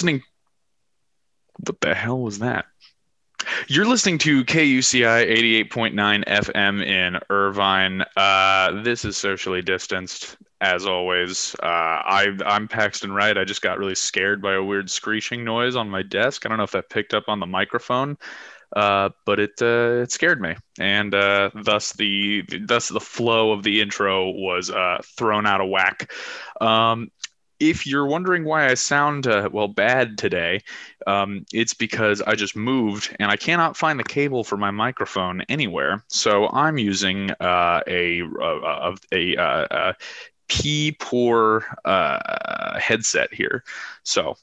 Listening. What the hell was that? You're listening to KUCI 88.9 FM in Irvine. Uh, this is socially distanced, as always. Uh, I, I'm Paxton Wright. I just got really scared by a weird screeching noise on my desk. I don't know if that picked up on the microphone, uh, but it uh, it scared me, and uh, thus the thus the flow of the intro was uh, thrown out of whack. Um, if you're wondering why I sound uh, well bad today, um, it's because I just moved and I cannot find the cable for my microphone anywhere. So I'm using uh, a a, a, a, a P poor uh, headset here. So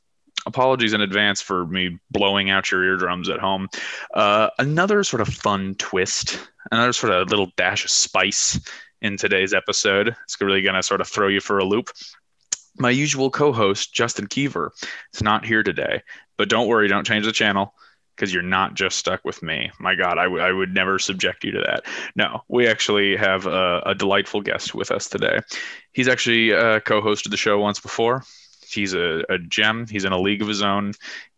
apologies in advance for me blowing out your eardrums at home. Uh, another sort of fun twist, another sort of little dash of spice in today's episode. It's really going to sort of throw you for a loop my usual co-host Justin Keever is not here today, but don't worry, don't change the channel because you're not just stuck with me. My God, I, w- I would never subject you to that. No, we actually have a, a delightful guest with us today. He's actually uh, co-hosted the show once before. He's a, a gem. He's in a league of his own,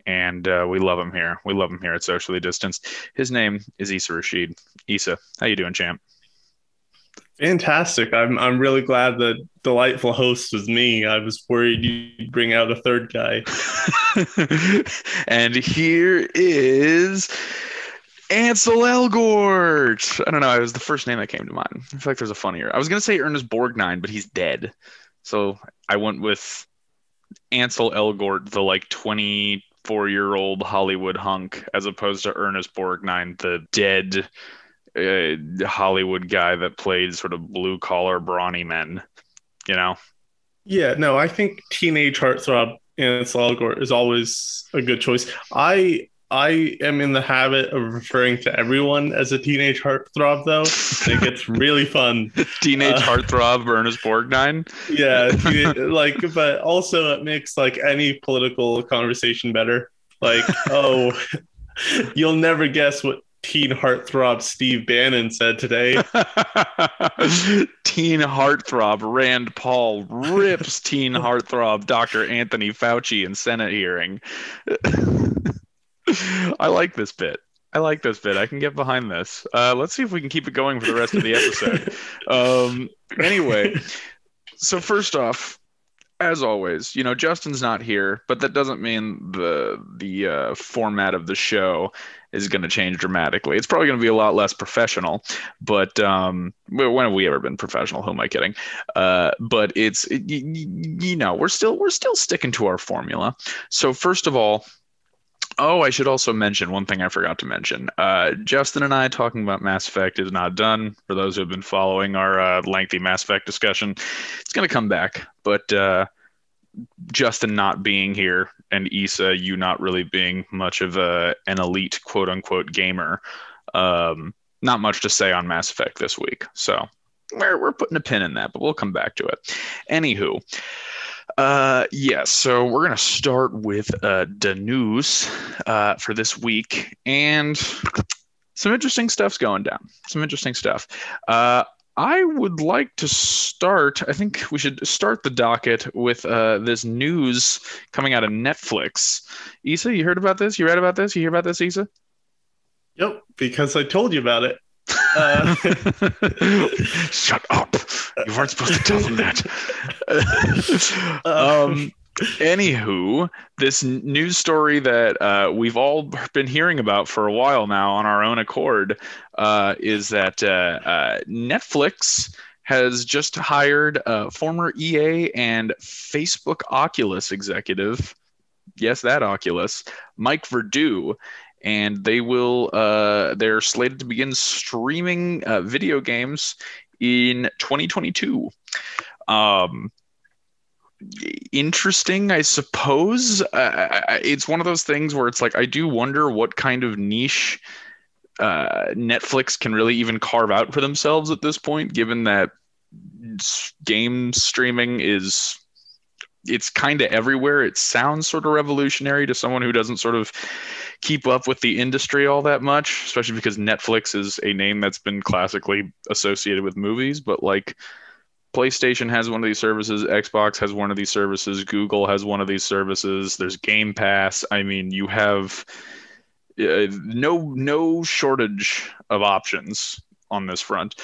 and uh, we love him here. We love him here at Socially Distanced. His name is Issa Rashid. Issa, how you doing, champ? Fantastic. I'm I'm really glad the delightful host was me. I was worried you'd bring out a third guy. and here is Ansel Elgort. I don't know. It was the first name that came to mind. I feel like there's a funnier. I was gonna say Ernest Borgnine, but he's dead. So I went with Ansel Elgort, the like 24 year old Hollywood hunk, as opposed to Ernest Borgnine, the dead uh, Hollywood guy that played sort of blue collar brawny men, you know? Yeah, no, I think teenage heartthrob Ansel Elgort is always a good choice. I I am in the habit of referring to everyone as a teenage heartthrob, though. it gets really fun. teenage uh, heartthrob, Ernest Borgnine. Yeah, like, but also it makes like any political conversation better. Like, oh, you'll never guess what teen heartthrob Steve Bannon said today. teen heartthrob Rand Paul rips teen heartthrob Dr. Anthony Fauci in Senate hearing. I like this bit. I like this bit. I can get behind this. Uh, let's see if we can keep it going for the rest of the episode. um, anyway, so first off, as always, you know Justin's not here, but that doesn't mean the the uh, format of the show is going to change dramatically. It's probably going to be a lot less professional, but um, when have we ever been professional? Who am I kidding? Uh, but it's it, you, you know we're still we're still sticking to our formula. So first of all, Oh, I should also mention one thing I forgot to mention. Uh, Justin and I talking about Mass Effect is not done. For those who have been following our uh, lengthy Mass Effect discussion, it's going to come back. But uh, Justin not being here and Issa, you not really being much of a an elite quote unquote gamer, um, not much to say on Mass Effect this week. So we're we're putting a pin in that, but we'll come back to it. Anywho. Uh, yes, yeah, so we're going to start with uh, the news uh, for this week, and some interesting stuff's going down. Some interesting stuff. Uh, I would like to start. I think we should start the docket with uh, this news coming out of Netflix. Issa, you heard about this? You read about this? You hear about this, Issa? Yep, because I told you about it. Uh, Shut up! You weren't supposed to tell them that. um, anywho, this news story that uh, we've all been hearing about for a while now on our own accord uh, is that uh, uh, Netflix has just hired a former EA and Facebook Oculus executive. Yes, that Oculus, Mike Verdu, and they will. Uh, they're slated to begin streaming uh, video games in 2022. Um, interesting, I suppose. Uh, it's one of those things where it's like I do wonder what kind of niche uh, Netflix can really even carve out for themselves at this point, given that game streaming is it's kind of everywhere. It sounds sort of revolutionary to someone who doesn't sort of keep up with the industry all that much, especially because Netflix is a name that's been classically associated with movies, but like PlayStation has one of these services, Xbox has one of these services, Google has one of these services. There's Game Pass. I mean, you have uh, no no shortage of options on this front.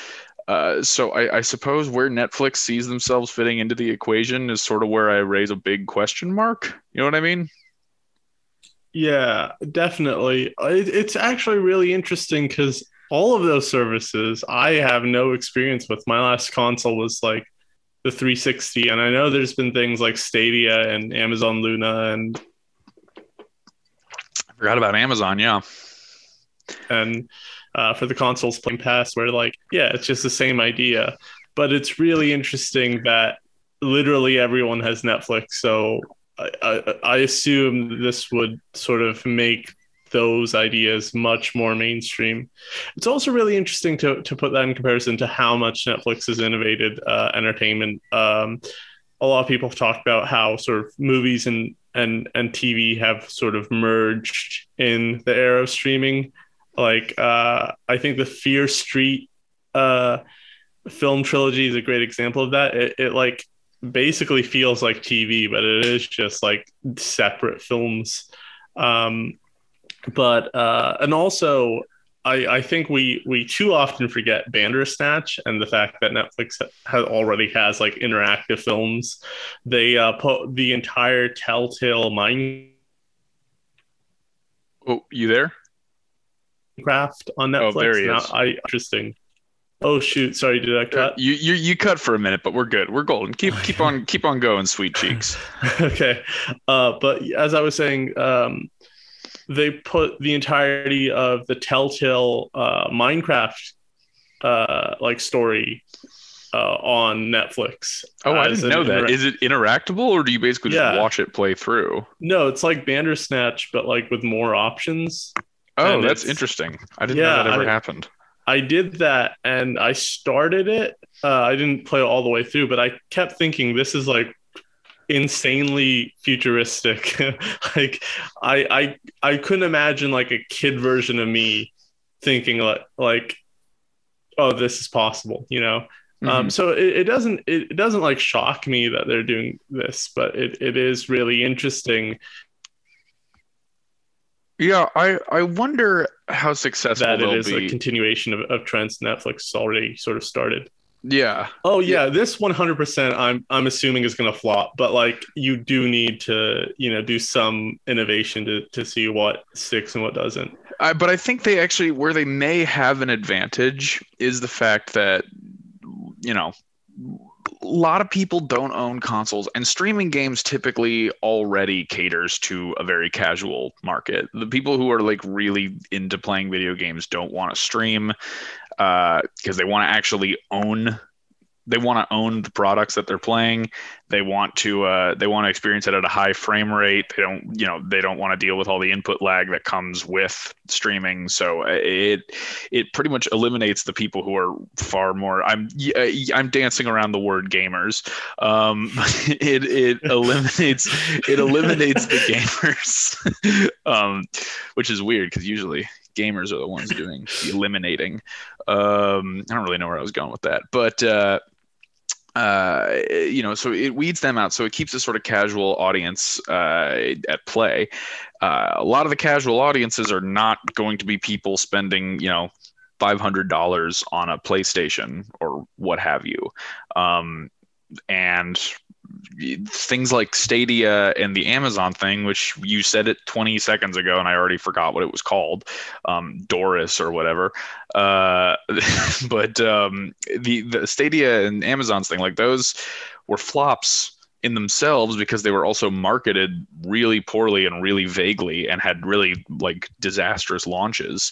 Uh, so I, I suppose where Netflix sees themselves fitting into the equation is sort of where I raise a big question mark. You know what I mean? yeah, definitely. It, it's actually really interesting because all of those services I have no experience with. My last console was like the 360, and I know there's been things like Stadia and Amazon Luna and I forgot about Amazon. Yeah. and uh, for the consoles playing pass where like yeah it's just the same idea. But it's really interesting that literally everyone has netflix so I, I, I assume this would sort of make those ideas much more mainstream. It's also really interesting to, to put that in comparison to how much netflix has innovated uh, entertainment. Um, a lot of people have talked about how sort of movies and and and tv have sort of merged in the era of streaming like uh, I think the Fear Street uh, film trilogy is a great example of that. It, it like basically feels like TV, but it is just like separate films. Um, but uh, and also I, I think we we too often forget Bandersnatch and the fact that Netflix has already has like interactive films. They uh, put the entire Telltale Minecraft Oh, you there? On Netflix. Oh, there he Now, is. I interesting. Oh shoot! Sorry, did I cut? You you you cut for a minute, but we're good. We're golden. Keep keep on keep on going, sweet cheeks. okay, uh, but as I was saying, um, they put the entirety of the Telltale uh, Minecraft uh, like story uh, on Netflix. Oh, I didn't know that. Is it interactable, or do you basically just Yeah. watch it play through? no, it's like Bandersnatch, but like with more options. Oh, that's interesting. I didn't Yeah, know that ever I- happened. I did that and I started it. Uh, I didn't play it all the way through, but I kept thinking this is like insanely futuristic. like I, I I couldn't imagine like a kid version of me thinking like like oh this is possible, you know. Um, Mhm. so it, it doesn't it doesn't like shock me that they're doing this, but it, it is really interesting yeah, I I wonder how successful that it be. a continuation of, of trends Netflix already sort of started. yeah, Oh yeah, this 100% I'm I'm assuming is going to flop, but like you do need to, you know, do some innovation to to see what sticks and what doesn't. I, but I think they actually where they may have an advantage is the fact that you know lot of people don't own consoles and streaming games typically already caters to a very casual market. The people who are like really into playing video games don't want to stream uh, because they want to actually own they want to own the products that they're playing. They want to uh, they want to experience it at a high frame rate. They don't you know they don't want to deal with all the input lag that comes with streaming. So uh, it it pretty much eliminates the people who are far more i'm y- i'm dancing around the word gamers. Um it it eliminates it eliminates the gamers. Um which is weird because usually gamers are the ones doing the eliminating. Um, I don't really know where I was going with that, but uh, uh, you know, so it weeds them out. So it keeps a sort of casual audience uh, at play. Uh, a lot of the casual audiences are not going to be people spending, you know, five hundred dollars on a PlayStation or what have you. Um, and things like Stadia and the Amazon thing, which you said it 20 seconds ago, and I already forgot what it was called, um, Doris or whatever. Uh, but um, the the Stadia and Amazon's thing, like those, were flops in themselves because they were also marketed really poorly and really vaguely and had really like disastrous launches.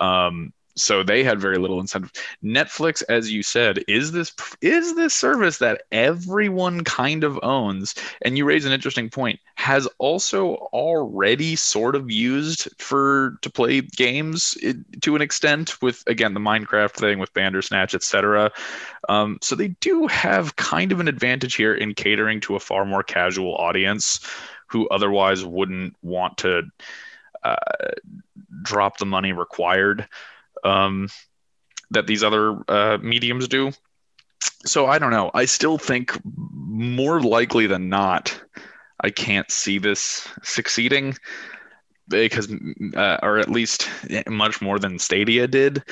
Um, so they had very little incentive. Netflix as you said is this is this service that everyone kind of owns. And you raise an interesting point. Has also already sort of used for to play games to an extent with again the minecraft thing with bandersnatch etc um, so they do have kind of an advantage here in catering to a far more casual audience who otherwise wouldn't want to uh, drop the money required um, that these other uh, mediums do. So I don't know. I still think more likely than not, I can't see this succeeding because, uh, or at least much more than Stadia did.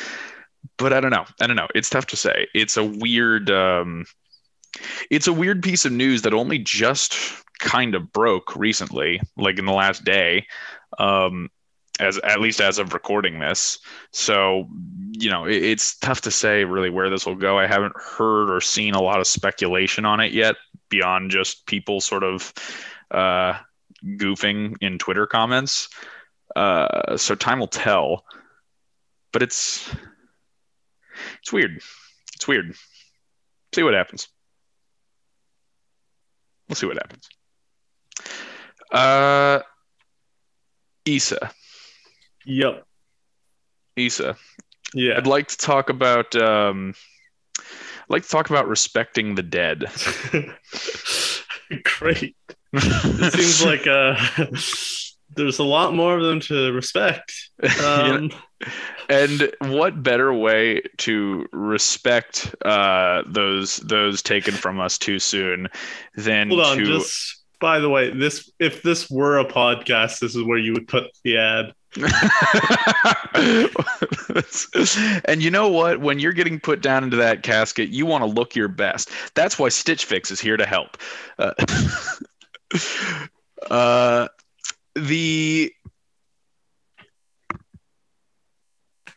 But I don't know. I don't know. It's tough to say. It's a weird. Um, it's a weird piece of news that only just kind of broke recently, like in the last day. Um, as at least as of recording this. So, you know, it, it's tough to say really where this will go. I haven't heard or seen a lot of speculation on it yet beyond just people sort of uh, goofing in Twitter comments. Uh, so time will tell. But it's it's weird. It's weird. See what happens. We'll see what happens. Uh, Issa. Yep. Issa. Yeah. I'd like to talk about um, I'd like to talk about respecting the dead. Great. It seems like uh, there's a lot more of them to respect. Um, and what better way to respect uh, those those taken from us too soon than hold on, to just by the way, this if this were a podcast, this is where you would put the ad. and you know what? When you're getting put down into that casket, you want to look your best. That's why Stitch Fix is here to help. Uh, uh, the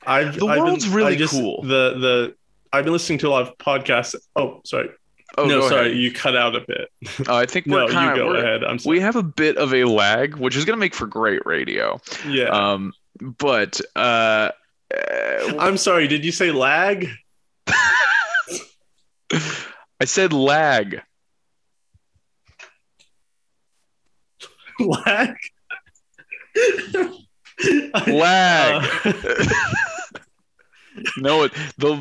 I've, The I've been, really just, cool. The the I've been listening to a lot of podcasts. Oh, sorry. Oh, no, sorry, ahead. you cut out a bit. Uh, I think we're you kind go of ahead. I'm sorry. we have a bit of a lag, which is going to make for great radio. yeah. Um, but uh, uh, I'm sorry. Did you say lag? I said lag. lag. Lag. Uh, no, it, the,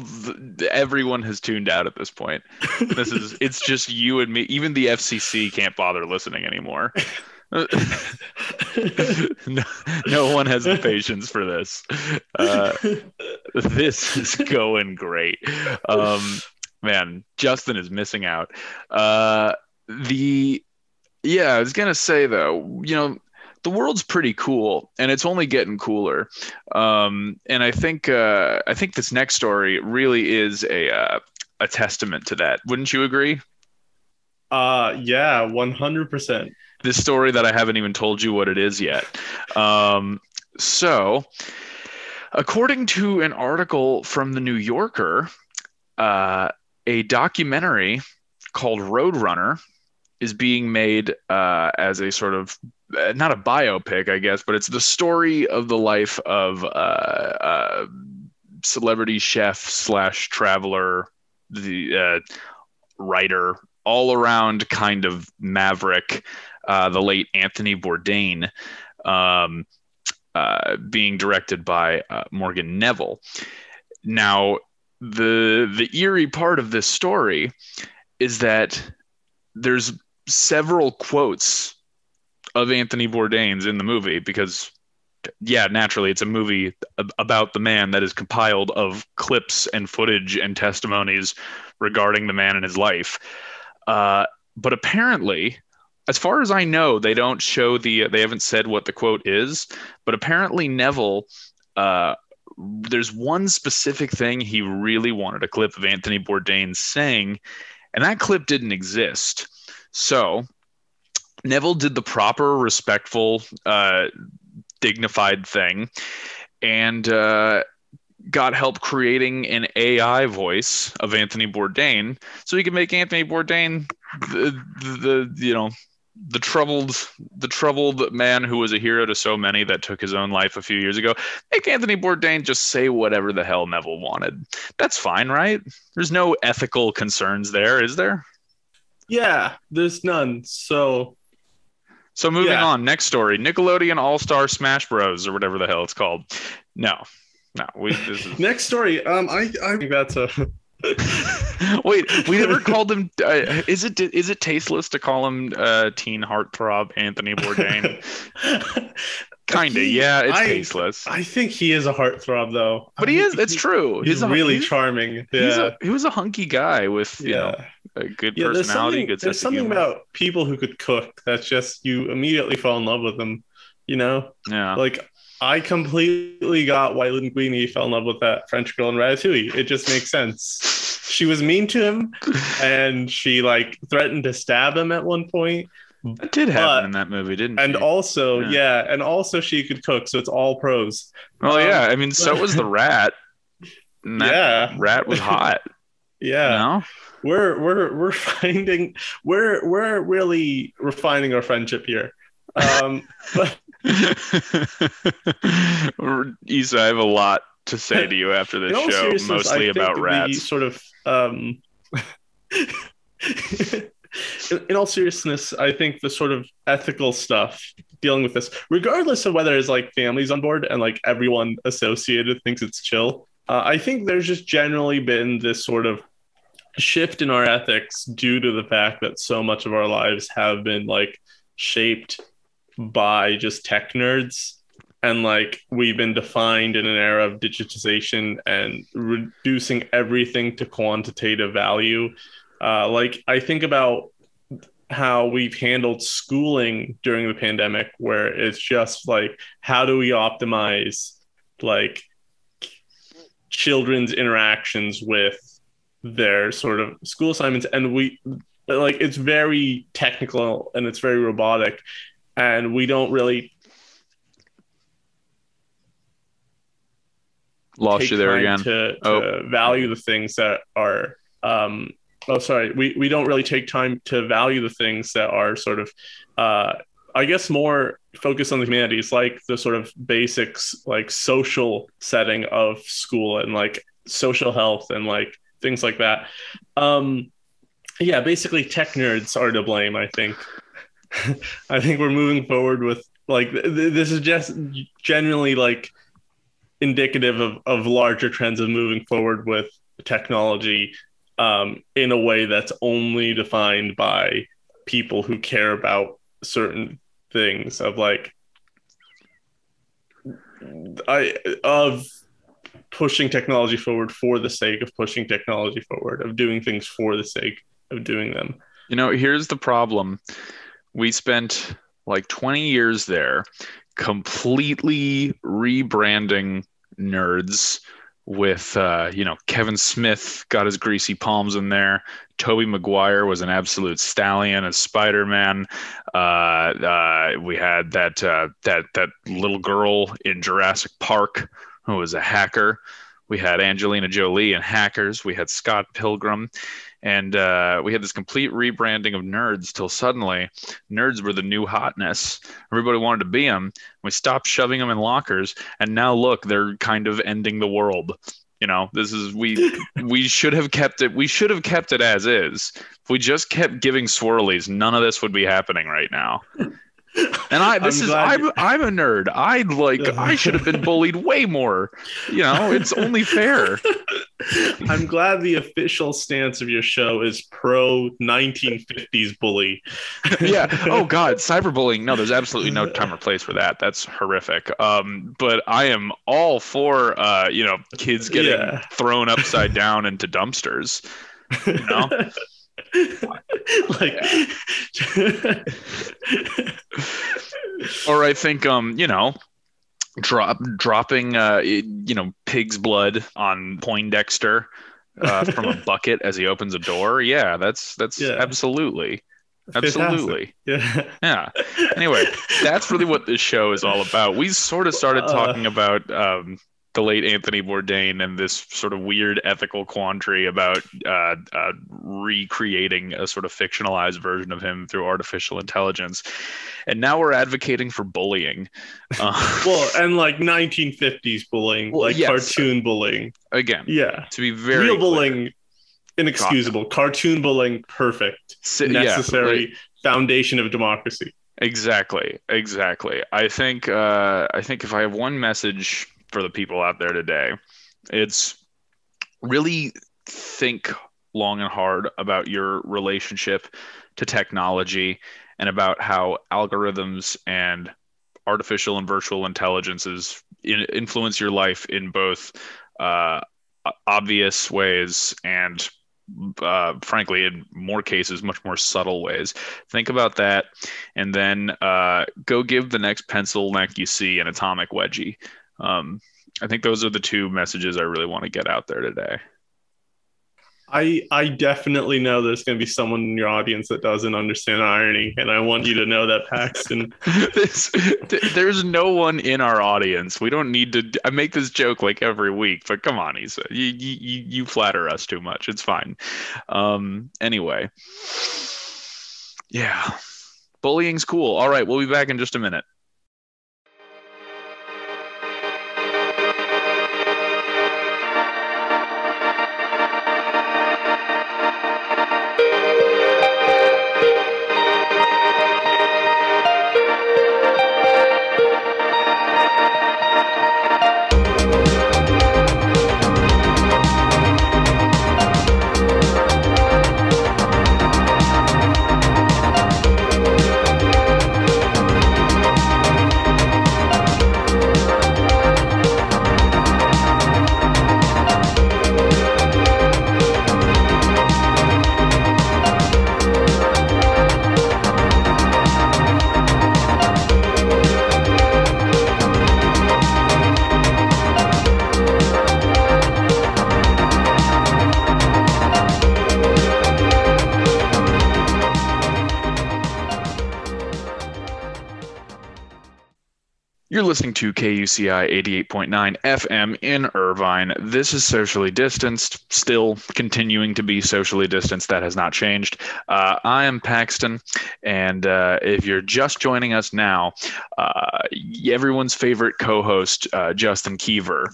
the everyone has tuned out at this point. This is it's just you and me. Even the FCC can't bother listening anymore. no, no one has the patience for this. Uh, this is going great. Um, man, Justin is missing out. Uh, the yeah, I was gonna say though, you know, the world's pretty cool, and it's only getting cooler. Um, and I think uh, I think this next story really is a uh, a testament to that. Wouldn't you agree? uh, yeah, 100%. this story that I haven't even told you what it is yet. Um, so, according to an article from the New Yorker, uh, a documentary called Roadrunner is being made uh, as a sort of not a biopic, I guess, but it's the story of the life of uh, uh, celebrity chef slash traveler, the uh, writer, all around kind of maverick, uh, the late Anthony Bourdain, um, uh, being directed by uh, Morgan Neville. Now, the the eerie part of this story is that there's several quotes of Anthony Bourdain's in the movie because yeah, naturally, it's a movie about the man that is compiled of clips and footage and testimonies regarding the man and his life. Uh, but apparently, as far as I know, they don't show the. They haven't said what the quote is, but apparently Neville. Uh, there's one specific thing he really wanted a clip of Anthony Bourdain saying, and that clip didn't exist. So Neville did the proper, respectful, uh, dignified thing, and uh, got help creating an AI voice of Anthony Bourdain, so he could make Anthony Bourdain the, the, the you know the troubled the troubled man who was a hero to so many that took his own life a few years ago. Make anthony bourdain just say whatever the hell neville wanted. That's fine right? There's no ethical concerns there is there? Yeah there's none. So so moving Yeah. on next story nickelodeon all-star smash bros or whatever the hell it's called no no we this is next story um i i think that's a wait we never called him uh, is it is it tasteless to call him uh, teen heartthrob anthony bourdain Kinda, He- yeah. It's I- tasteless, I think he is a heartthrob, though. but he is. It's true. He's, a, really he's- charming. He's Yeah, a, he was a hunky guy with you yeah. know a good yeah. There's personality, something, good there's something about people who could cook that's just you immediately fall in love with them. You know, yeah, like I completely got why Linguini fell in love with that French girl in Ratatouille. It just makes sense. She was mean to him, and she like threatened to stab him at one point. That did happen but- in that movie, didn't And she? also, Yeah. yeah. and also she could cook, so it's all pros. Oh um, yeah. I mean, so was the rat. Yeah. rat was hot. Yeah. No, we're we're we're finding we're we're really refining our friendship here um but Issa, I have a lot to say to you after this show, mostly about rats. sort of um in, in all seriousness i think the sort of ethical stuff dealing with this regardless of whether it's like families on board and like everyone associated thinks it's chill uh, i think there's just generally been this sort of shift in our ethics due to the fact that so much of our lives have been like shaped by just tech nerds and like we've been defined in an era of digitization and reducing everything to quantitative value. Uh, like i think about how we've handled schooling during the pandemic where it's just like how do we optimize like children's interactions with their sort of school assignments and we like it's very technical and it's very robotic and we don't really Lost you there again. to, to Oh. value the things that are um oh sorry. We, we don't really take time to value the things that are sort of uh i guess more focused on the humanities like the sort of basics like social setting of school and like social health and like things like that. Um yeah basically tech nerds are to blame i think. I think we're moving forward with like th- th- this is just generally like indicative of, of larger trends of moving forward with technology um, in a way that's only defined by people who care about certain things of like I of pushing technology forward for the sake of pushing technology forward of doing things for the sake of doing them. You know, here's the problem. We spent like 20 years there completely rebranding nerds with uh, you know Kevin Smith got his greasy palms in there. Tobey Maguire was an absolute stallion as Spider-Man. Uh, uh, we had that uh, that that little girl in Jurassic Park who was a hacker. We had Angelina Jolie in Hackers. We had Scott Pilgrim, and uh, we had this complete rebranding of nerds. Till suddenly, nerds were the new hotness. Everybody wanted to be them. We stopped shoving them in lockers, and now look, they're kind of ending the world. You know, this is we we should have kept it. We should have kept it as is. If we just kept giving swirlies, none of this would be happening right now. And I this I'm is I'm I'm a nerd. I like I should have been bullied way more. You know, it's only fair. I'm glad the official stance of your show is pro 1950s bully. yeah. Oh God, cyberbullying. No, there's absolutely no time or place for that. That's horrific. Um, but I am all for uh, you know, kids getting Yeah. thrown upside down into dumpsters. You know? like or I think um, you know, drop dropping uh, you know, pig's blood on Poindexter uh, from a bucket as he opens a door. Yeah, that's that's Yeah. absolutely, Fantastic. absolutely. yeah. Yeah. Anyway, that's really what this show is all about. We sort of started Uh. talking about um, the late Anthony Bourdain and this sort of weird ethical quandary about uh, uh, recreating a sort of fictionalized version of him through artificial intelligence. And now we're advocating for bullying. Uh, Well, and like 1950s bullying, Well, like yes. cartoon bullying. again, Yeah. to be very Real clear, bullying, inexcusable. Cartoon bullying, perfect. yeah, Necessary like- foundation of democracy. Exactly, exactly. I think uh, I think if I have one message for the people out there today, it's really think long and hard about your relationship to technology and about how algorithms and artificial and virtual intelligences in, influence your life in both uh, obvious ways and uh, frankly in more cases much more subtle ways. Think about that and then uh, go give the next pencil neck you see an atomic wedgie um, i think those are the two messages i really want to get out there today I I definitely know there's going to be someone in your audience that doesn't understand irony, and I want you to know that, Paxton. this, th- there's no one in our audience. We don't need to. I make this joke like every week, but come on, Issa, you you you you flatter us too much. It's fine. Um. Anyway, yeah, bullying's cool. All right, we'll be back in just a minute. To KUCI 88.9 FM in Irvine. This is socially distanced, still continuing to be socially distanced. That has not changed. Uh, I am Paxton, and uh, if you're just joining us now, uh, everyone's favorite co host, uh, Justin Kiever.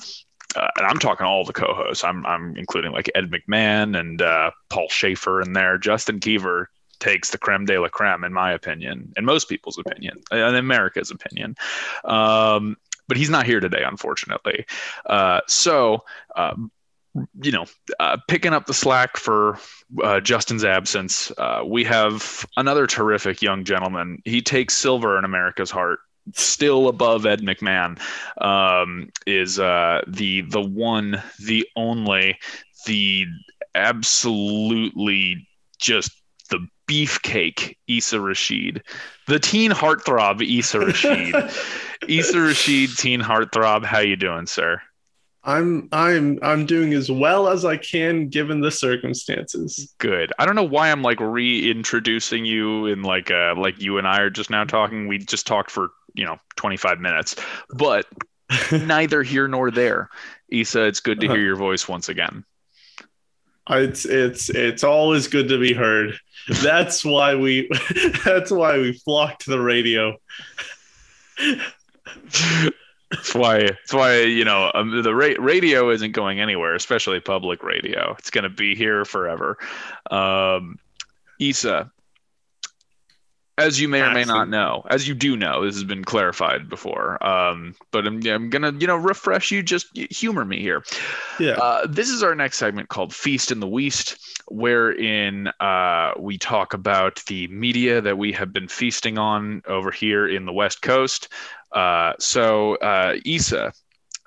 Uh, and I'm talking all the co-hosts. I'm I'm including like Ed McMahon and uh, Paul Shaffer in there. Justin Kiever takes the creme de la creme, in my opinion, in most people's opinion, in America's opinion. Um, but he's not here today, unfortunately. Uh, so, um, you know, uh, picking up the slack for uh, Justin's absence, uh, we have another terrific young gentleman. He takes silver in America's heart. Still above Ed McMahon, um, is uh, the the one, the only, the absolutely just beefcake Issa Rashid, the teen heartthrob Issa Rashid, Issa Rashid, teen heartthrob. How you doing, sir? I'm I'm I'm doing as well as I can given the circumstances. Good. I don't know why I'm like reintroducing you in like uh like you and I are just now talking. We just talked for you know 25 minutes, but neither here nor there. Issa, it's good to hear your voice once again. It's it's it's always good to be heard. That's why we that's why we flock to the radio. That's why. That's why you know um, the ra- radio isn't going anywhere, especially public radio. It's going to be here forever. Um, Issa, as you may or may not know, as you do know, this has been clarified before. Um, but I'm, I'm gonna, you know, refresh you. Just humor me here. Yeah. Uh, this is our next segment called Feast in the West, wherein uh, we talk about the media that we have been feasting on over here in the West Coast. Uh, so, uh, Issa,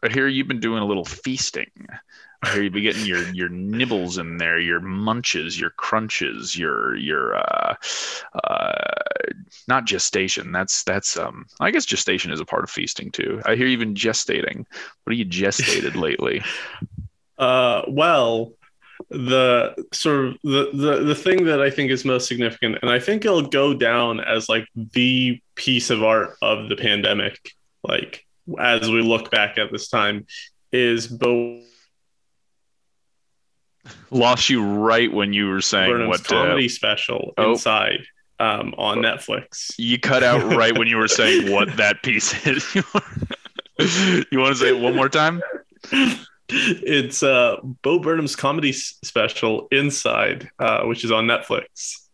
I hear you've been doing a little feasting. I hear you've been getting your your nibbles in there, your munches, your crunches, your your uh, uh, not gestation. That's that's um. I guess gestation is a part of feasting too. I hear you've been gestating. What are you gestated lately? Uh, well, the sort of the, the the thing that I think is most significant, and I think it'll go down as like the piece of art of the pandemic, like as we look back at this time, is Bo Lost you right when you were saying Burnham's what uh, comedy special oh. inside um, on Netflix. you cut out right when you were saying what that piece is. you want to say it one more time? it's uh, Bo Burnham's comedy special Inside, uh, which is on Netflix.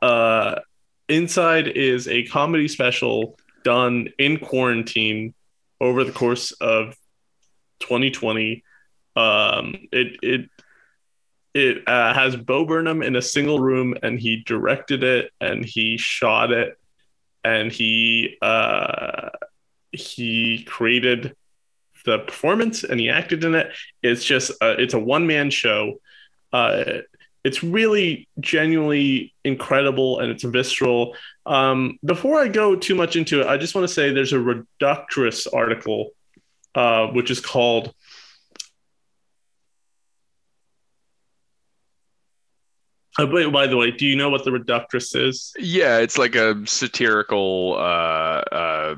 Uh, Inside is a comedy special done in quarantine over the course of 2020. Um, it it it uh, has Bo Burnham in a single room, and he directed it, and he shot it, and he uh, he created the performance, and he acted in it. It's just it's a one man show. Uh, it's really genuinely incredible and it's visceral. Um, before I go too much into it, I just want to say there's a Reductress article, uh, which is called Uh, but by the way, do you know what the Reductress is? Yeah, it's like a satirical uh, uh,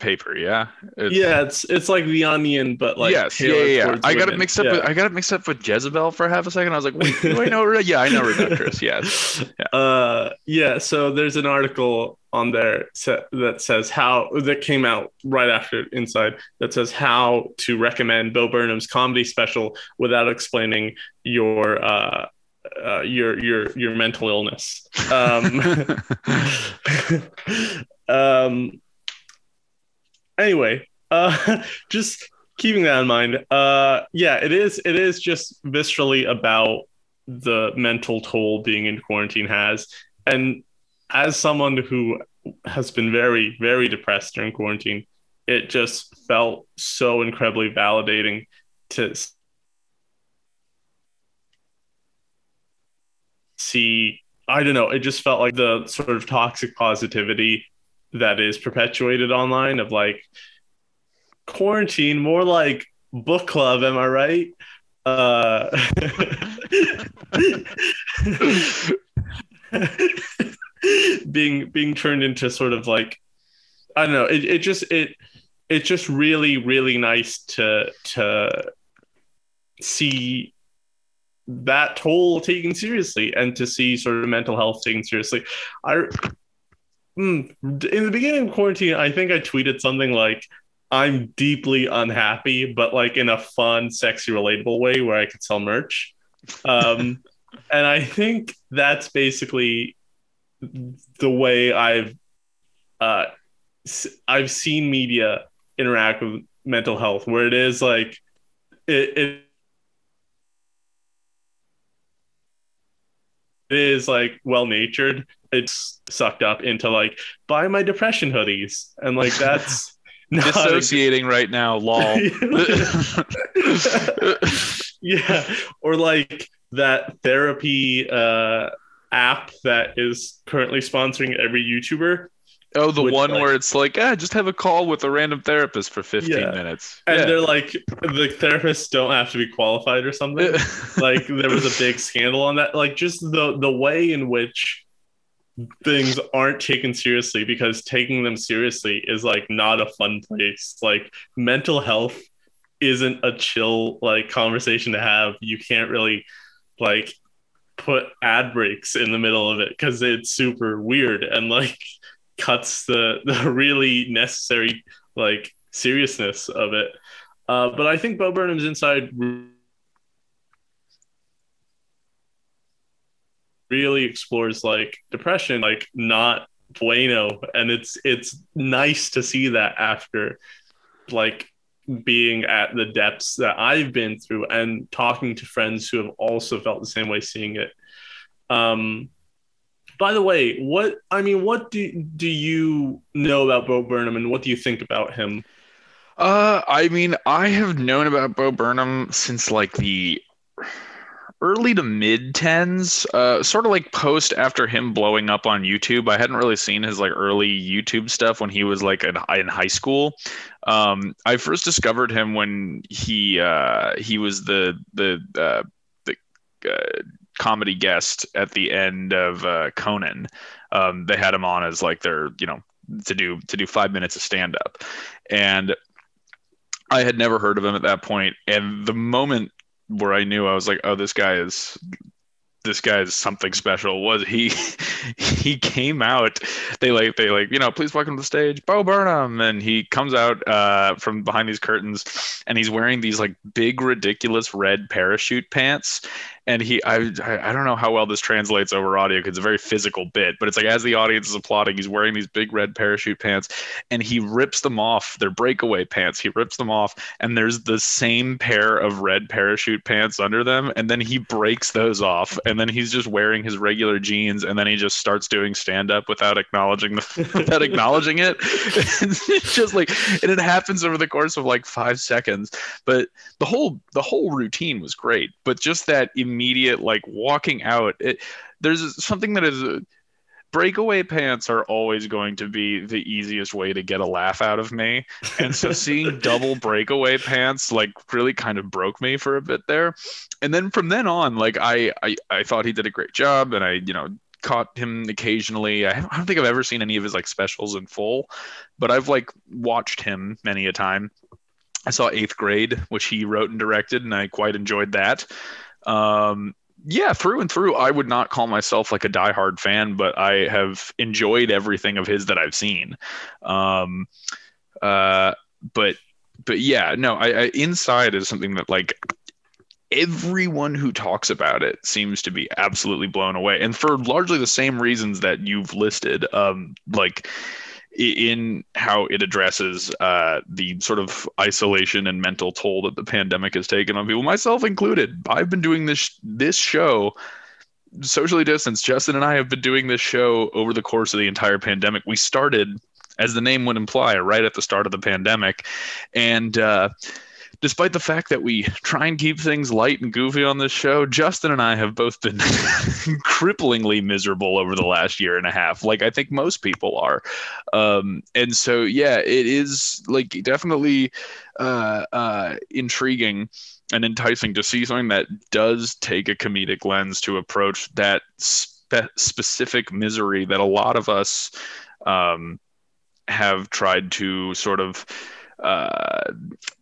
paper. Yeah. It's- yeah, it's it's like the Onion, but like yes, yeah, yeah, yeah. I got it mixed up. Yeah. With, I got it mixed up with Jezebel for half a second. I was like, wait, do I know? Yeah, I know Reductress. Yes. Uh, yeah. So there's an article on there that says how that came out right after Inside that says how to recommend Bill Burnham's comedy special without explaining your uh, uh your your your mental illness. Um, um. Anyway, uh, just keeping that in mind. Uh, yeah, it is. It is just viscerally about the mental toll being in quarantine has, and as someone who has been very, very depressed during quarantine, it just felt so incredibly validating to see. I don't know. It just felt like the sort of toxic positivity that is perpetuated online of like quarantine, more like book club. Am I right? Uh, being being turned into sort of like I don't know. It, it just it it's just really really nice to to see that toll taken seriously and to see sort of mental health taken seriously. I mm, in the beginning of quarantine, I think I tweeted something like I'm deeply unhappy, but like in a fun, sexy, relatable way where I could sell merch. Um, and I think that's basically the way I've uh, I've seen media interact with mental health, where it is like it, it is like well natured. It's sucked up into like buy my depression hoodies, and like that's not a- Dissociating right now, lol. yeah or like that therapy uh app that is currently sponsoring every youtuber oh, the Which, one like- where it's like, ah, just have a call with a random therapist for 15 Yeah. minutes. and Yeah. they're like the therapists don't have to be qualified or something like there was a big scandal on that like just the the way in which things aren't taken seriously because taking them seriously is like not a fun place like mental health isn't a chill like conversation to have you can't really like put ad breaks in the middle of it because it's super weird and like cuts the the really necessary like seriousness of it uh, but I think Bo Burnham's inside really explores like depression, like not bueno, and it's it's nice to see that after like being at the depths that I've been through and talking to friends who have also felt the same way seeing it. Um, by the way, what I mean, what do do you know about Bo Burnham, and what do you think about him? Uh, I mean, I have known about Bo Burnham since like the early to mid tens, uh, sort of like post after him blowing up on YouTube. I hadn't really seen his like early YouTube stuff when he was like in, in high school. Um, I first discovered him when he uh, he was the the uh, the uh, comedy guest at the end of uh, Conan. Um, they had him on as like their you know to do to do five minutes of stand up, and I had never heard of him at that point. And the moment where I knew I was like, oh, this guy is this guy is something special was he he came out they like they like you know please welcome to the stage bo burnham and he comes out uh, from behind these curtains and he's wearing these like big ridiculous red parachute pants and he I, I don't know how well this translates over audio because it's a very physical bit but it's like as the audience is applauding he's wearing these big red parachute pants and he rips them off. They're breakaway pants. He rips them off and there's the same pair of red parachute pants under them and then he breaks those off and then he's just wearing his regular jeans and then he just starts doing stand up without acknowledging the without acknowledging it. It's just like and it happens over the course of like 5 seconds but the whole the whole routine was great but just that immediate like walking out it there's something that is uh, breakaway pants are always going to be the easiest way to get a laugh out of me. And so seeing double breakaway pants like really kind of broke me for a bit there. And then from then on like I, I i thought he did a great job and i you know caught him occasionally. I don't think i've ever seen any of his like specials in full but i've like watched him many a time. I saw Eighth Grade, which he wrote and directed, and I quite enjoyed that. Um, yeah, through and through, I would not call myself like a diehard fan, but I have enjoyed everything of his that I've seen. Um, uh, but but yeah, no, I, I inside is something that like everyone who talks about it seems to be absolutely blown away, and for largely the same reasons that you've listed. Um, like in how it addresses uh, the sort of isolation and mental toll that the pandemic has taken on people, myself included. I've been doing this this show socially distanced. Justin and I have been doing this show over the course of the entire pandemic. We started, as the name would imply, right at the start of the pandemic, and. Uh, despite the fact that we try and keep things light and goofy on this show, Justin and I have both been cripplingly miserable over the last year and a half, like I think most people are. Um, and so, yeah, it is like definitely uh, uh, intriguing and enticing to see something that does take a comedic lens to approach that spe- specific misery that a lot of us um, have tried to sort of uh,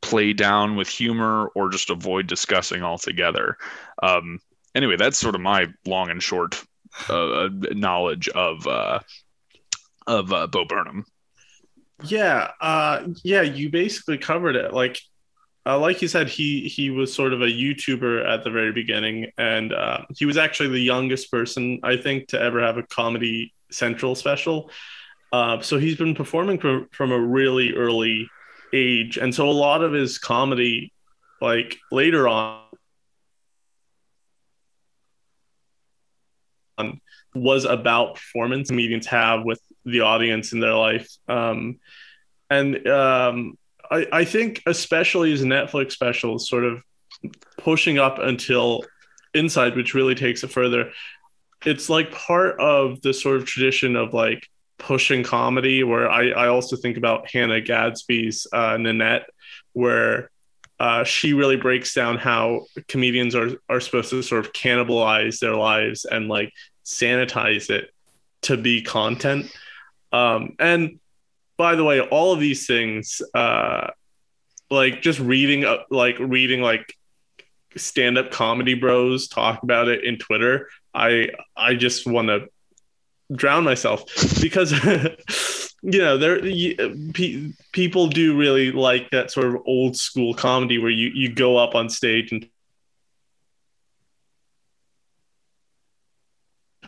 play down with humor or just avoid discussing altogether. Um, anyway, that's sort of my long and short uh, knowledge of uh, of uh, Bo Burnham. Yeah, uh, yeah, you basically covered it. Like, uh, like you said, he he was sort of a YouTuber at the very beginning, and uh, he was actually the youngest person I think to ever have a Comedy Central special. Uh, so he's been performing from from a really early age. And so a lot of his comedy like later on was about performance comedians have with the audience in their life. Um, and um, I, I think especially his netflix special sort of pushing up until inside which really takes it further. It's like part of the sort of tradition of like pushing comedy where I, I also think about Hannah Gadsby's uh, Nanette, where uh, she really breaks down how comedians are, are supposed to sort of cannibalize their lives and like sanitize it to be content. Um, and by the way, all of these things, uh, like just reading, uh, like reading like stand-up comedy bros talk about it in Twitter, I I just want to drown myself because you know there pe- people do really like that sort of old school comedy where you you go up on stage and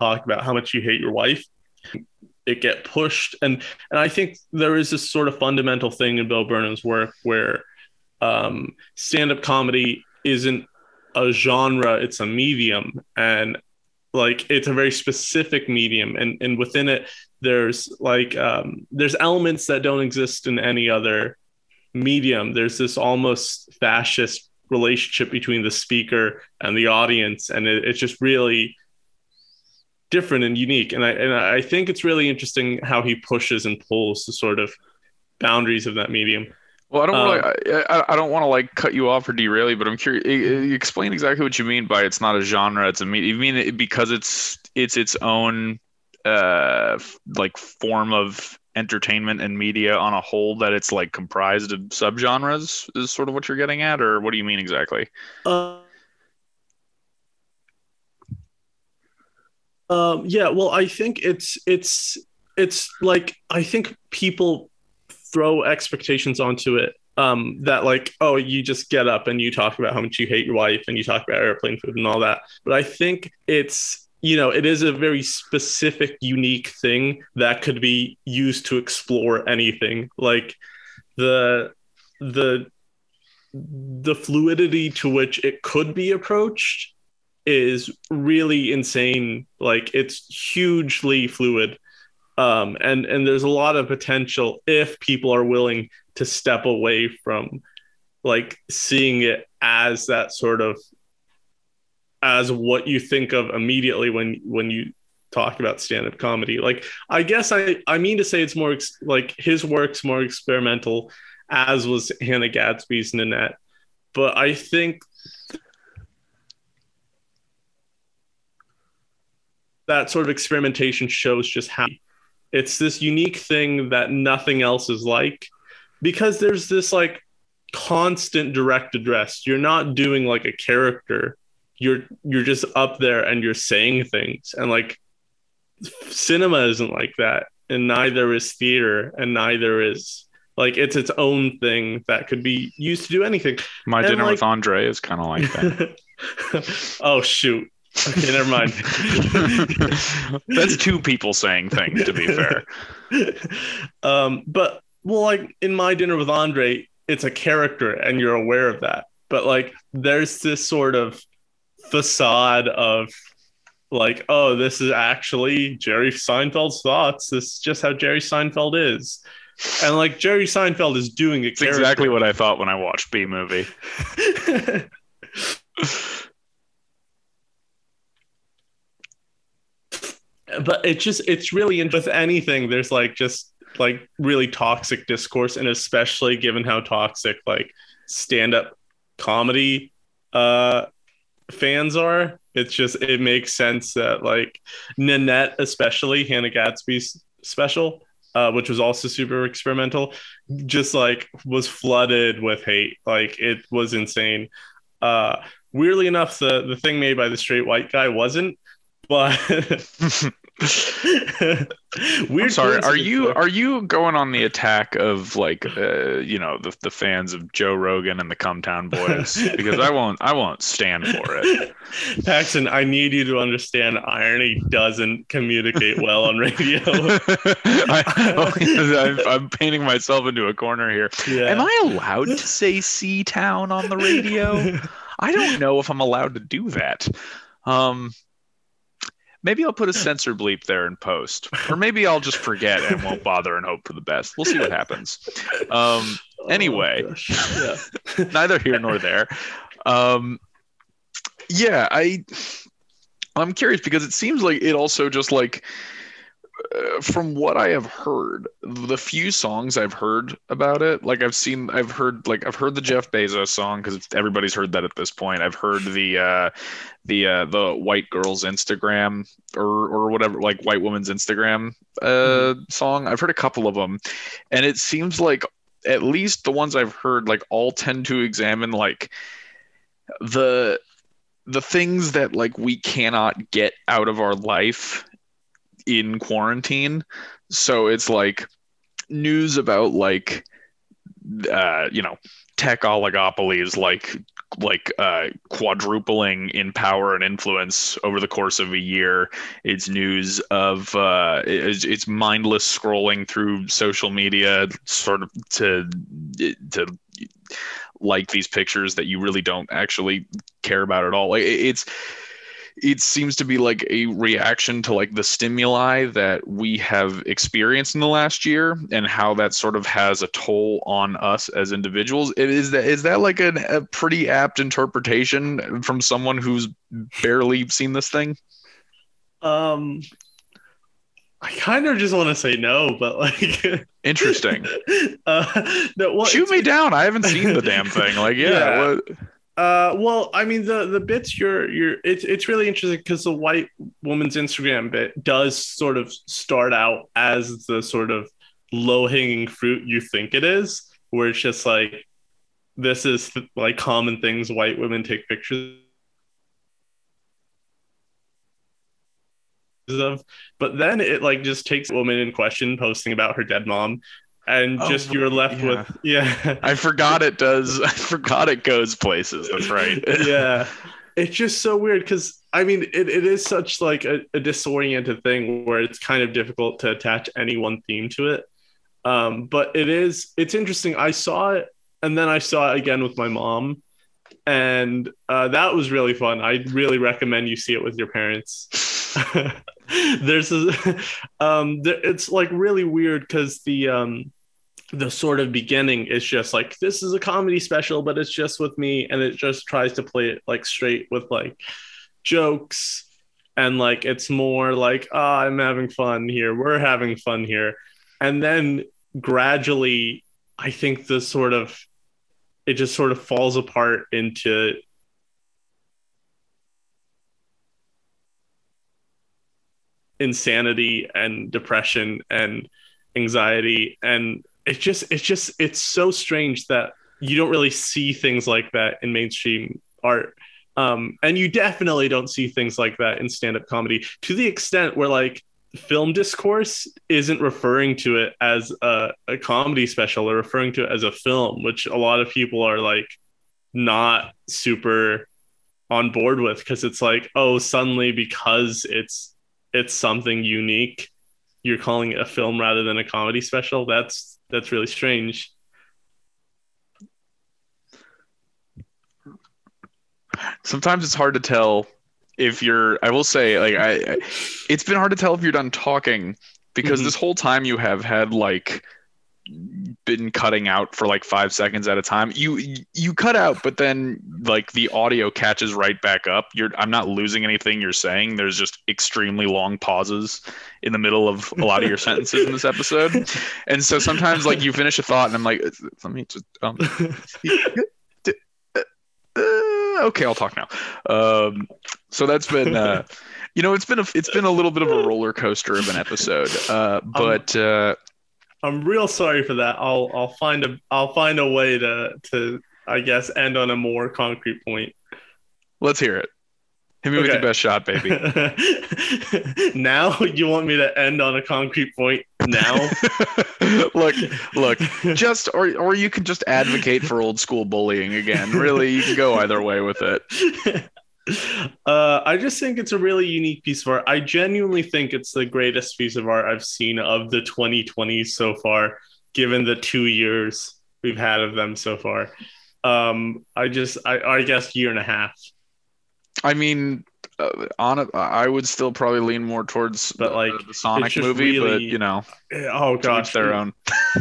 talk about how much you hate your wife. It get pushed. And and i think there is this sort of fundamental thing in Bo Burnham's work where um, stand-up comedy isn't a genre it's a medium. And like it's a very specific medium and and within it there's like um, there's elements that don't exist in any other medium. There's this almost fascist relationship between the speaker and the audience and it, it's just really different and unique. And I, and I think it's really interesting how he pushes and pulls the sort of boundaries of that medium Well, I don't Um, really, I, I don't want to like cut you off or derail you, but I'm curious. Explain exactly what you mean by it's not a genre; it's a me. You mean it because it's it's its own uh like form of entertainment and media on a whole that it's like comprised of subgenres is sort of what you're getting at, or what do you mean exactly? Uh, um, yeah, well, I think it's it's it's like I think people throw expectations onto it um, that like oh you just get up and you talk about how much you hate your wife and you talk about airplane food and all that. But I think it's you know it is a very specific, unique thing that could be used to explore anything. Like the the the fluidity to which it could be approached is really insane. Like it's hugely fluid um and and there's a lot of potential if people are willing to step away from like seeing it as that sort of as what you think of immediately when when you talk about stand-up comedy. Like i guess i i mean to say it's more ex- like his work's more experimental as was hannah gadsby's nanette. But i think that sort of experimentation shows just how it's this unique thing that nothing else is like because there's this like constant direct address. You're not doing like a character. You're you're just up there and you're saying things. And like cinema isn't like that and neither is theater and neither is like it's its own thing that could be used to do anything. My And, dinner like- with Andre is kind of like that. oh shoot okay never mind That's two people saying things, to be fair. um, but well, like in my dinner with Andre, it's a character, and you're aware of that. But like, there's this sort of facade of like, oh, this is actually Jerry Seinfeld's thoughts. This is just how Jerry Seinfeld is. And like Jerry Seinfeld is doing a exactly what I thought when I watched Bee Movie. but it just it's really in with anything there's like just like really toxic discourse and especially given how toxic like stand-up comedy uh fans are it's just it makes sense that like nanette especially hannah gadsby's special uh, which was also super experimental just like was flooded with hate like it was insane. Uh weirdly enough the the thing made by the straight white guy wasn't but weird sorry. Are you though. are you going on the attack of like uh, you know the the fans of Joe Rogan and the Cumtown Boys? Because I won't I won't stand for it. Paxton, I need you to understand irony doesn't communicate well on radio. I, I'm, I'm painting myself into a corner here. yeah. Am I allowed to say Sea Town on the radio? I don't know if I'm allowed to do that. Um, maybe I'll put a censor bleep there in post, or maybe I'll just forget and won't bother and hope for the best. We'll see what happens. Um, Oh, anyway. gosh. yeah. neither here nor there. Um, yeah, I I'm curious because it seems like it also just like from what I have heard, the few songs I've heard about it, like I've seen, I've heard, like I've heard the Jeff Bezos song because everybody's heard that at this point. I've heard the uh, the uh, the white girl's Instagram or or whatever, like white woman's Instagram uh, song. I've heard a couple of them, and it seems like at least the ones I've heard, like all tend to examine like the the things that like we cannot get out of our life in quarantine. So it's like news about like uh, you know tech oligopolies like like uh, quadrupling in power and influence over the course of a year. It's news of uh, it's, it's mindless scrolling through social media, sort of to to like these pictures that you really don't actually care about at all. It's it seems to be like a reaction to like the stimuli that we have experienced in the last year and how that sort of has a toll on us as individuals is that is that like an, a pretty apt interpretation from someone who's barely seen this thing um I kind of just want to say no, but like interesting. Uh, no, well, Shoot me down. I haven't seen the damn thing. Like, yeah. Yeah. Uh, well, I mean the the bits you're you're it's it's really interesting because the white woman's Instagram bit does sort of start out as the sort of low hanging fruit you think it is, where it's just like this is like common things white women take pictures of, but then it like just takes a woman in question posting about her dead mom, and Oh, just you're left yeah. with yeah. I forgot it does. I forgot it goes places. That's right. yeah it's just so weird because i mean it, it is such like a, a disoriented thing where it's kind of difficult to attach any one theme to it um, but it is it's interesting i saw it and then i saw it again with my mom and uh, that was really fun i really recommend you see it with your parents there's a um there, it's like really weird because the um the sort of beginning is just like this is a comedy special but it's just with me and it just tries to play it like straight with like jokes. And like it's more like ah i'm having fun here. We're having fun here. And then gradually i think the sort of it just sort of falls apart into insanity and depression and anxiety and it's just it's just it's so strange that you don't really see things like that in mainstream art. Um, and you definitely don't see things like that in stand-up comedy to the extent where like film discourse isn't referring to it as a, a comedy special they're referring to it as a film which a lot of people are like not super on board with because it's like oh suddenly because it's it's something unique you're calling it a film rather than a comedy special. That's that's really strange Sometimes it's hard to tell if you're. I will say, like, I. I it's been hard to tell if you're done talking because Mhm. this whole time you have had like been cutting out for like five seconds at a time. You you cut out, but then like the audio catches right back up. You're I'm not losing anything you're saying. There's just extremely long pauses in the middle of a lot of your sentences in this episode. And so sometimes like you finish a thought and I'm like, let me just um okay, I'll talk now. Um, so that's been, uh, you know, it's been a, it's been a little bit of a roller coaster of an episode. Uh, but uh, i'm real sorry for that i'll i'll find a i'll find a way to to i guess end on a more concrete point let's hear it. Hit me with your best shot, baby. now you want me to end on a concrete point now look, look, just or or you can just advocate for old school bullying again. Really, you can go either way with it. uh, I just think it's a really unique piece of art. I genuinely think it's the greatest piece of art I've seen of the 2020s so far, given the two years we've had of them so far. Um, I just, I, I guess, year and a half. I mean, uh, on it, I would still probably lean more towards But, the, like, the Sonic movie, but you know, Oh to gosh, their own.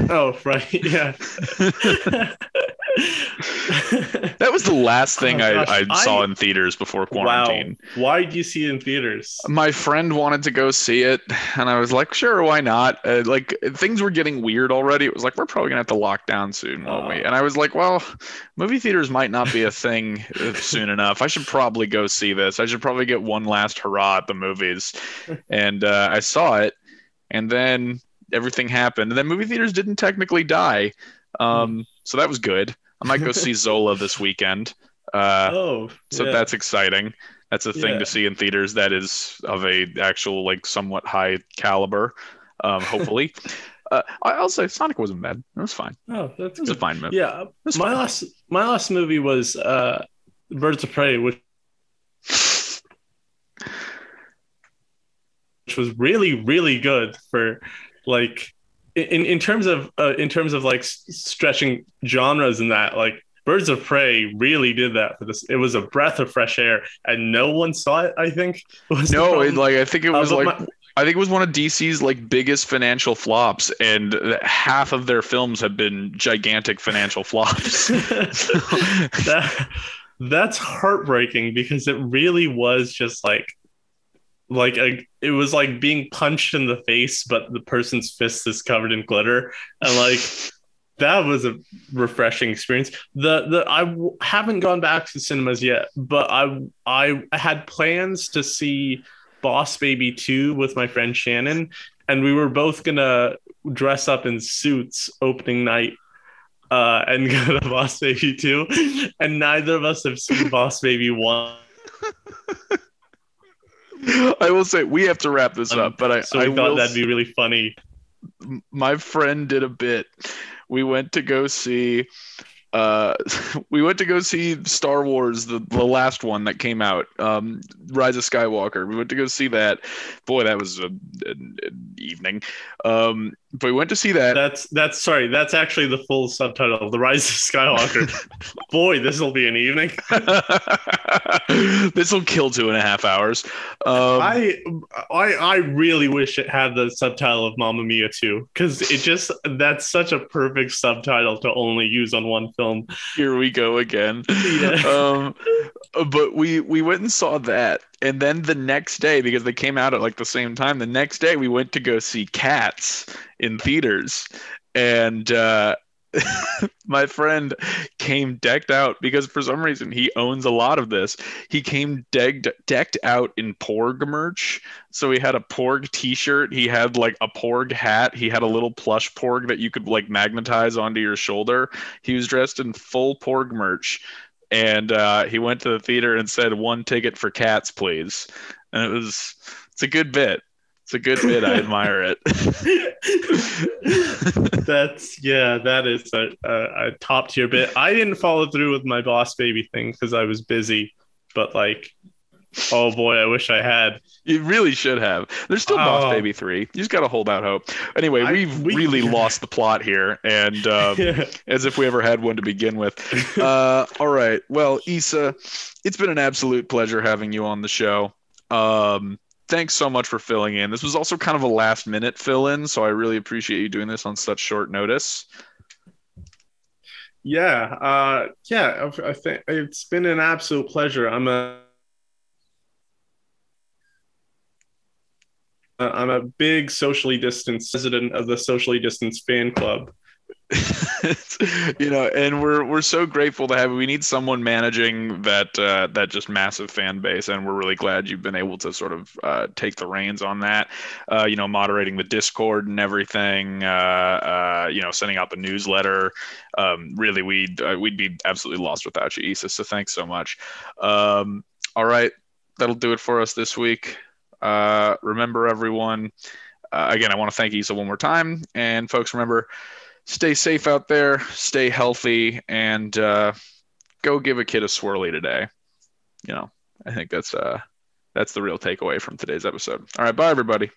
Oh right, yeah. That was the last thing Oh, I, I saw I- in theaters before quarantine. wow. quarantine. Why did you see it in theaters? My friend wanted to go see it, and I was like, "Sure, why not?" Uh, like things were getting weird already. It was like we're probably gonna have to lock down soon, won't we? Oh. And I was like, "Well, movie theaters might not be a thing uh, soon enough. I should probably go see this. I should probably get one last hurrah at the movies." And uh, I saw it, and then everything happened. And then movie theaters didn't technically die, um, so that was good. I might go see Zola this weekend. Uh, oh, so yeah. that's exciting. That's a thing Yeah. to see in theaters that is of a actual like somewhat high caliber. Um, hopefully, uh, I- I'll say Sonic wasn't bad. It was fine. oh, that's It was a fine movie. Yeah, my fine. last my last movie was uh Birds of Prey, which which was really really good for like in in terms of uh, in terms of like stretching genres and that like Birds of Prey really did that for this. It was a breath of fresh air, and no one saw it. I think. no, it, like I think it was uh, like my, I think it was one of DC's like biggest financial flops, and half of their films have been gigantic financial flops. that, that's heartbreaking because it really was just like like a, it was like being punched in the face, but the person's fist is covered in glitter, and like that was a refreshing experience. The the I w- haven't gone back to cinemas yet, but I I had plans to see Boss Baby 2 with my friend Shannon, and we were both gonna dress up in suits opening night uh, and go to Boss Baby 2. And neither of us have seen Boss Baby 1. I will say we have to wrap this up, but I, so I thought that'd be really funny. My friend did a bit. We went to go see uh, we went to go see Star Wars, the, the last one that came out, um, Rise of Skywalker. We went to go see that. Boy, that was an evening. Um, but we went to see that. That's that's sorry. That's actually the full subtitle, The Rise of Skywalker. Boy, this will be an evening. this will kill two and a half hours. Um, I I I really wish it had the subtitle of Mamma Mia too, because it just that's such a perfect subtitle to only use on one film. Here we go again. Yeah. Um, but we we went and saw that, and then the next day because they came out at like the same time. The next day we went to go see Cats in theaters, and uh, my friend came decked out because for some reason he owns a lot of this. He came decked decked out in Porg merch. So he had a Porg t-shirt, he had like a Porg hat, he had a little plush Porg that you could like magnetize onto your shoulder. He was dressed in full Porg merch. And uh, he went to the theater and said, "One ticket for cats, please." And it was, it's a good bit. It's a good bit. I admire it. That's yeah, that is a, a, a top tier bit. I didn't follow through with my boss baby thing because I was busy, but like, oh boy, I wish I had. You really should have. There's still Boss oh. Baby three. You just got to hold out hope. Anyway, I, we've we, really lost the plot here, and um, yeah. as if we ever had one to begin with. Uh, all right. Well, Issa, it's been an absolute pleasure having you on the show. Um, thanks so much for filling in. This was also kind of a last minute fill in, so I really appreciate you doing this on such short notice. Yeah, uh, yeah, I think it's been an absolute pleasure. I'm a I'm a big socially distanced resident of the socially distanced fan club. you know, and we're we're so grateful to have. We need someone managing that uh, that just massive fan base, and we're really glad you've been able to sort of uh, take the reins on that. Uh, you know, moderating the Discord and everything. Uh, uh, you know, sending out the newsletter. Um, really, we'd uh, we'd be absolutely lost without you, Issa. So thanks so much. Um, all right, that'll do it for us this week. Remember, everyone. again, I want to thank Issa one more time, and folks, remember stay safe out there, stay healthy, and uh, go give a kid a swirly today. You know, I think that's uh, that's the real takeaway from today's episode. All right, bye everybody.